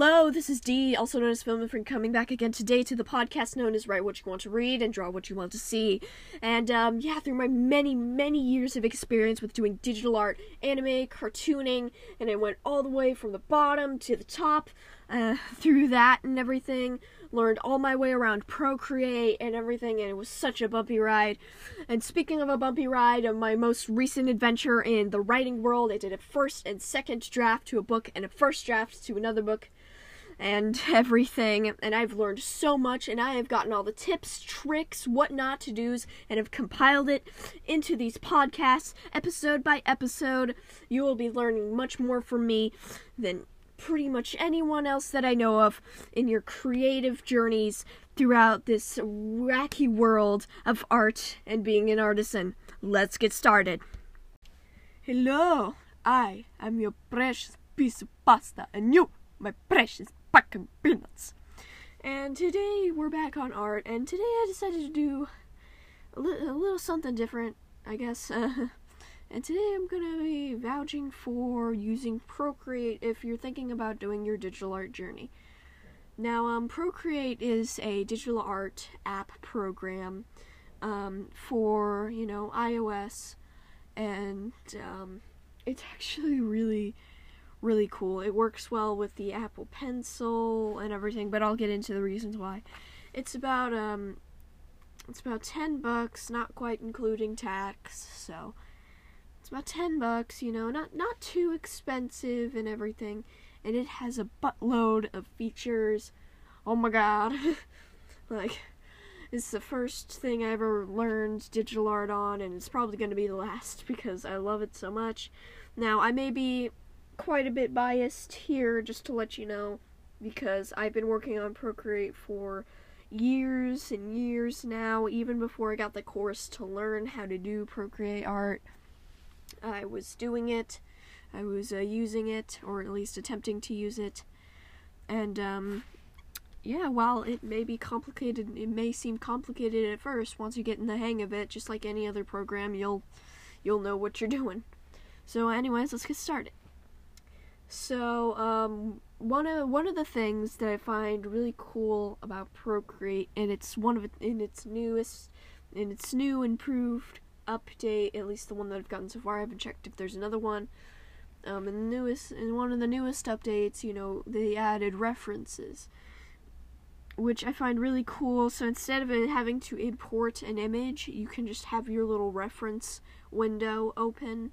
Hello, this is Dee, also known as Film and Friend, coming back again today to the podcast known as Write What You Want to Read and Draw What You Want to See. And um, yeah, through my many, many years of experience with doing digital art, anime, cartooning, and I went all the way from the bottom to the top uh, through that and everything. Learned all my way around Procreate and everything, and it was such a bumpy ride. And speaking of a bumpy ride, of my most recent adventure in the writing world, I did a first and second draft to a book and a first draft to another book and everything. And I've learned so much, and I have gotten all the tips, tricks, what not to do's, and have compiled it into these podcasts, episode by episode. You will be learning much more from me than pretty much anyone else that I know of in your creative journeys throughout this wacky world of art and being an artisan. Let's get started. Hello, I am your precious piece of pasta, and you, my precious fucking peanuts. And today we're back on art, and today I decided to do a, li- a little something different, I guess. Uh, and today I'm gonna be vouching for using Procreate if you're thinking about doing your digital art journey. Now, um, Procreate is a digital art app program um, for you know iOS, and um, it's actually really, really cool. It works well with the Apple Pencil and everything, but I'll get into the reasons why. It's about um, it's about ten bucks, not quite including tax, so it's about 10 bucks, you know, not not too expensive and everything. And it has a buttload of features. Oh my god. like it's the first thing I ever learned digital art on and it's probably going to be the last because I love it so much. Now, I may be quite a bit biased here just to let you know because I've been working on Procreate for years and years now, even before I got the course to learn how to do Procreate art. I was doing it, I was uh, using it, or at least attempting to use it, and um, yeah, while it may be complicated, it may seem complicated at first. Once you get in the hang of it, just like any other program, you'll you'll know what you're doing. So, anyways, let's get started. So, um, one of one of the things that I find really cool about Procreate, and it's one of in its newest, in its new improved update, at least the one that I've gotten so far. I haven't checked if there's another one. Um, in the newest, in one of the newest updates, you know, they added references, which I find really cool. So instead of having to import an image, you can just have your little reference window open,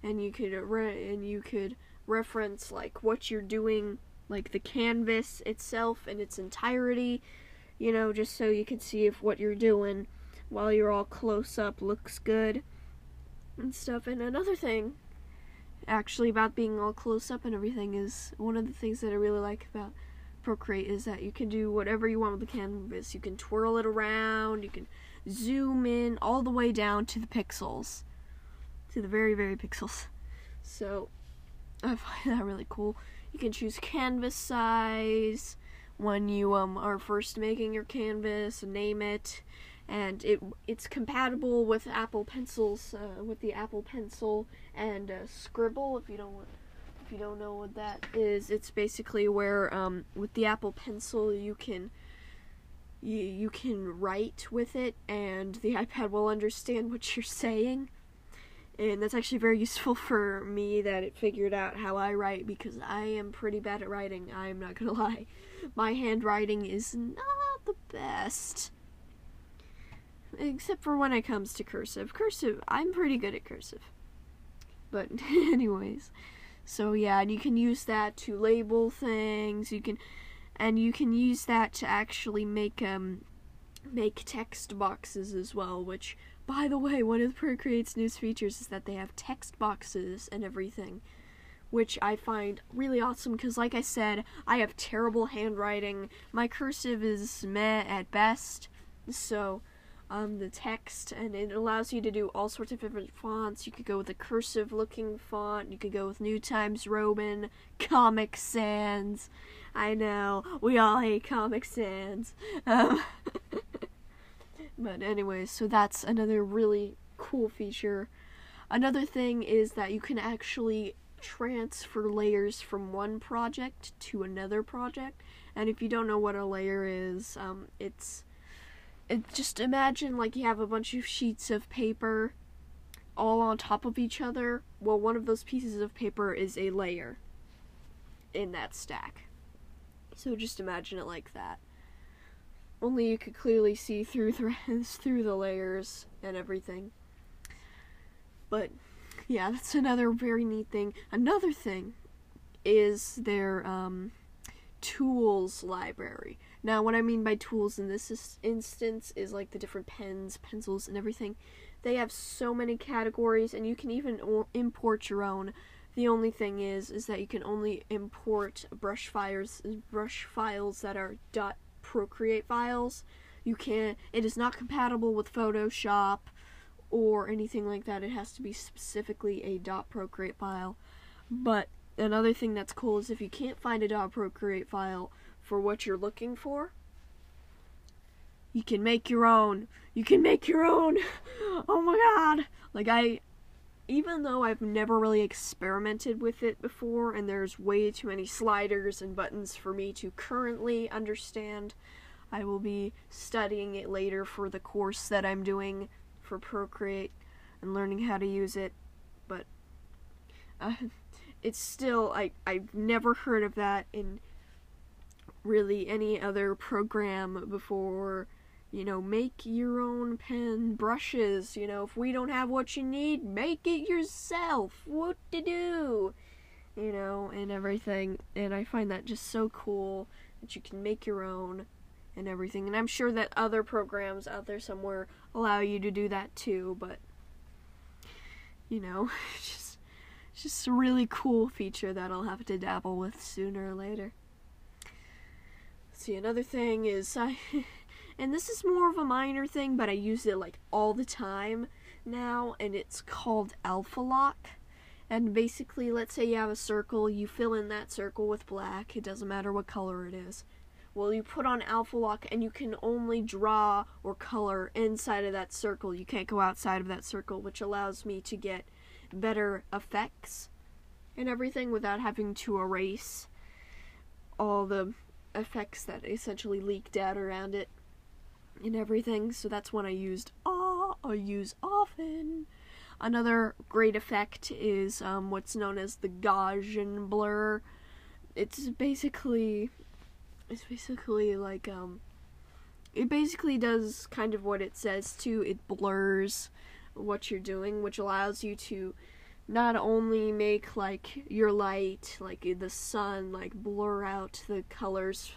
and you could re- and you could reference like what you're doing, like the canvas itself in its entirety, you know, just so you can see if what you're doing while you're all close up looks good and stuff. And another thing, actually, about being all close up and everything is one of the things that I really like about Procreate is that you can do whatever you want with the canvas. You can twirl it around, you can zoom in all the way down to the pixels, to the very, very pixels. So, I find that really cool. You can choose canvas size when you um, are first making your canvas, name it and it it's compatible with Apple Pencils, uh, with the Apple Pencil and uh, Scribble. If you don't if you don't know what that is, it's basically where um, with the Apple Pencil you can you you can write with it, and the iPad will understand what you're saying. And that's actually very useful for me that it figured out how I write because I am pretty bad at writing. I'm not gonna lie. My handwriting is not the best except for when it comes to cursive. Cursive, I'm pretty good at cursive. But anyways, so yeah, and you can use that to label things. You can and you can use that to actually make um make text boxes as well, which by the way, one of Procreate's newest features is that they have text boxes and everything, which I find really awesome because like I said, I have terrible handwriting. My cursive is meh at best. So, um, the text, and it allows you to do all sorts of different fonts. You could go with a cursive looking font, you could go with New Times Roman, Comic Sans. I know, we all hate Comic Sans. Um, but, anyways, so that's another really cool feature. Another thing is that you can actually transfer layers from one project to another project. And if you don't know what a layer is, um, it's it, just imagine like you have a bunch of sheets of paper all on top of each other. Well, one of those pieces of paper is a layer in that stack. So just imagine it like that. Only you could clearly see through threads through the layers and everything. But yeah, that's another very neat thing. Another thing is their um, tools library. Now, what I mean by tools in this instance is like the different pens, pencils, and everything. They have so many categories, and you can even import your own. The only thing is, is that you can only import brush files, brush files that are Procreate files. You can't. It is not compatible with Photoshop or anything like that. It has to be specifically a Procreate file. But another thing that's cool is if you can't find a Procreate file for what you're looking for, you can make your own. You can make your own. Oh my god. Like I even though I've never really experimented with it before and there's way too many sliders and buttons for me to currently understand, I will be studying it later for the course that I'm doing for Procreate and learning how to use it. But uh, it's still I I've never heard of that in really any other program before you know, make your own pen brushes. You know, if we don't have what you need, make it yourself. What to do? You know, and everything. And I find that just so cool that you can make your own and everything. And I'm sure that other programs out there somewhere allow you to do that too, but you know, just just a really cool feature that I'll have to dabble with sooner or later. See, another thing is I and this is more of a minor thing, but I use it like all the time now, and it's called Alpha Lock. And basically, let's say you have a circle, you fill in that circle with black, it doesn't matter what color it is. Well, you put on Alpha Lock, and you can only draw or color inside of that circle. You can't go outside of that circle, which allows me to get better effects and everything without having to erase all the effects that essentially leaked out around it and everything. So that's one I used. Ah, I use often. Another great effect is um, what's known as the Gaussian blur. It's basically, it's basically like um, it basically does kind of what it says to. It blurs what you're doing, which allows you to not only make like your light, like the sun, like blur out the colors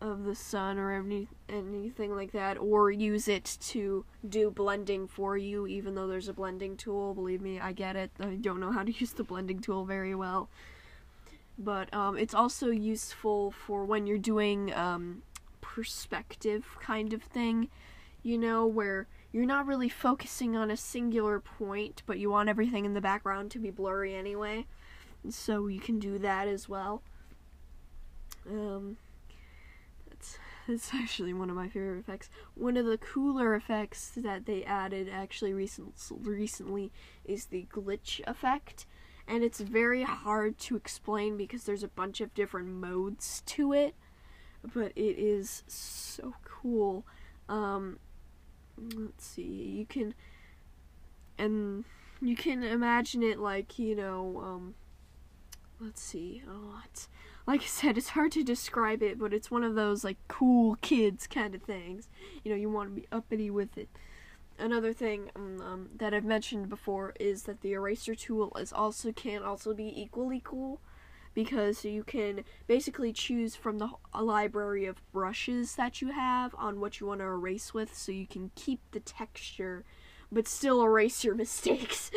of the sun or any anything like that or use it to do blending for you even though there's a blending tool. Believe me I get it. I don't know how to use the blending tool very well. But um, it's also useful for when you're doing um, perspective kind of thing you know where you're not really focusing on a singular point but you want everything in the background to be blurry anyway. So you can do that as well. Um, it's actually one of my favorite effects. One of the cooler effects that they added actually recent, recently is the glitch effect. And it's very hard to explain because there's a bunch of different modes to it. But it is so cool. Um, let's see, you can. And you can imagine it like, you know, um, let's see, oh, it's like I said, it's hard to describe it, but it's one of those like cool kids kind of things. You know, you want to be uppity with it. Another thing um, um, that I've mentioned before is that the eraser tool is also can also be equally cool because you can basically choose from the library of brushes that you have on what you want to erase with, so you can keep the texture but still erase your mistakes.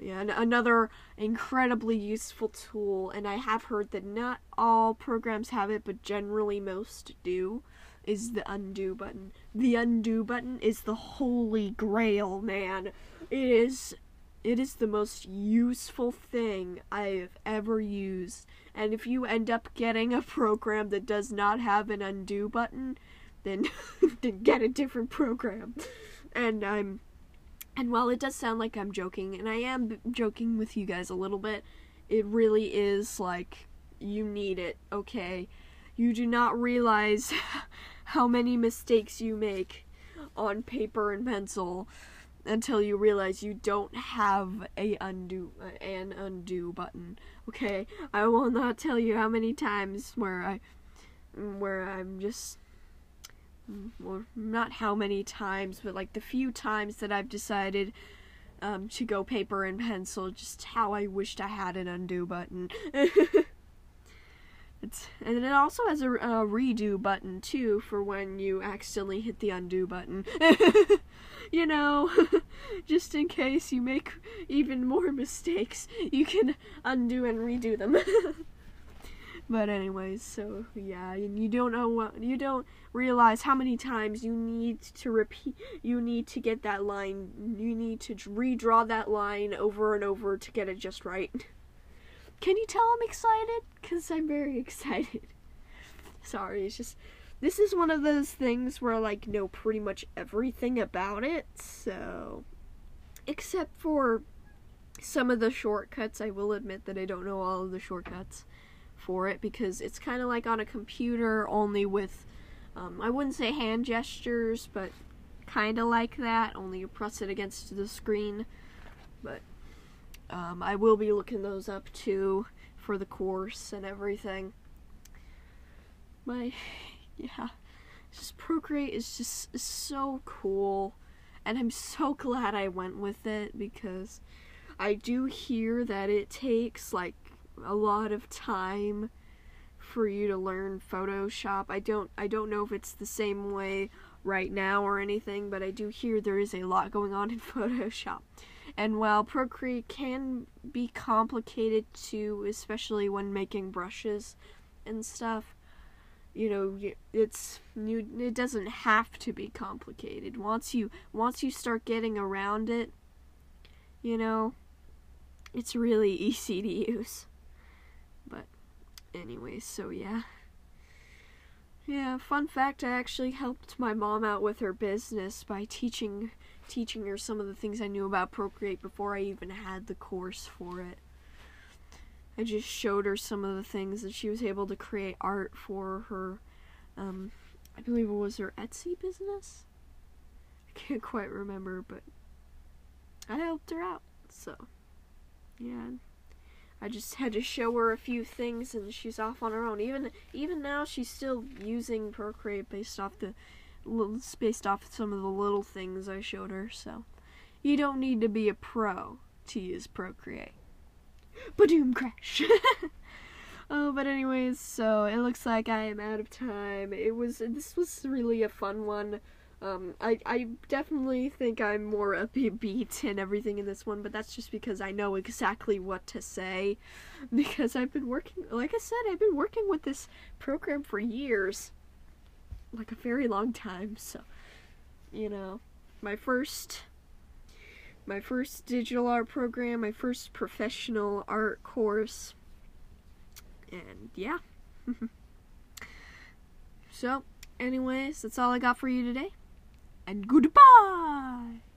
Yeah, another incredibly useful tool, and I have heard that not all programs have it, but generally most do, is the undo button. The undo button is the holy grail, man. It is it is the most useful thing I've ever used. And if you end up getting a program that does not have an undo button, then then get a different program. And I'm And while it does sound like I'm joking, and I am b- joking with you guys a little bit, it really is like you need it, okay? You do not realize how many mistakes you make on paper and pencil until you realize you don't have a undo an undo button. Okay, I will not tell you how many times where I where I'm just well, not how many times, but like the few times that I've decided um, to go paper and pencil, just how I wished I had an undo button. it's and it also has a, a, redo button too for when you accidentally hit the undo button. you know, just in case you make even more mistakes, you can undo and redo them. But anyways, so yeah, you don't know what you don't realize how many times you need to repeat you need to get that line you need to redraw that line over and over to get it just right. Can you tell I'm excited? Cuz I'm very excited. Sorry, it's just this is one of those things where I like know pretty much everything about it, so except for some of the shortcuts, I will admit that I don't know all of the shortcuts for it because it's kind of like on a computer, only with, um, I wouldn't say hand gestures, but kind of like that, only you press it against the screen. But um, I will be looking those up too for the course and everything. My, yeah, just Procreate is just so cool, and I'm so glad I went with it because I do hear that it takes like a lot of time for you to learn Photoshop. I don't I don't know if it's the same way right now or anything, but I do hear there is a lot going on in Photoshop. And while Procreate can be complicated too, especially when making brushes and stuff, you know, it's you, it doesn't have to be complicated. Once you once you start getting around it, you know, it's really easy to use. But anyways, so yeah. Yeah, fun fact, I actually helped my mom out with her business by teaching teaching her some of the things I knew about Procreate before I even had the course for it. I just showed her some of the things that she was able to create art for her um I believe it was her Etsy business. I can't quite remember, but I helped her out. So, yeah. I just had to show her a few things and she's off on her own. Even even now she's still using Procreate based off the based off some of the little things I showed her. So you don't need to be a pro to use Procreate. Badoom crash. oh, but anyways, so it looks like I am out of time. It was this was really a fun one. Um, I, I definitely think I'm more upbeat and everything in this one, but that's just because I know exactly what to say. Because I've been working, like I said, I've been working with this program for years. Like a very long time, so, you know, my first, my first digital art program, my first professional art course, and yeah. so, anyways, that's all I got for you today and goodbye.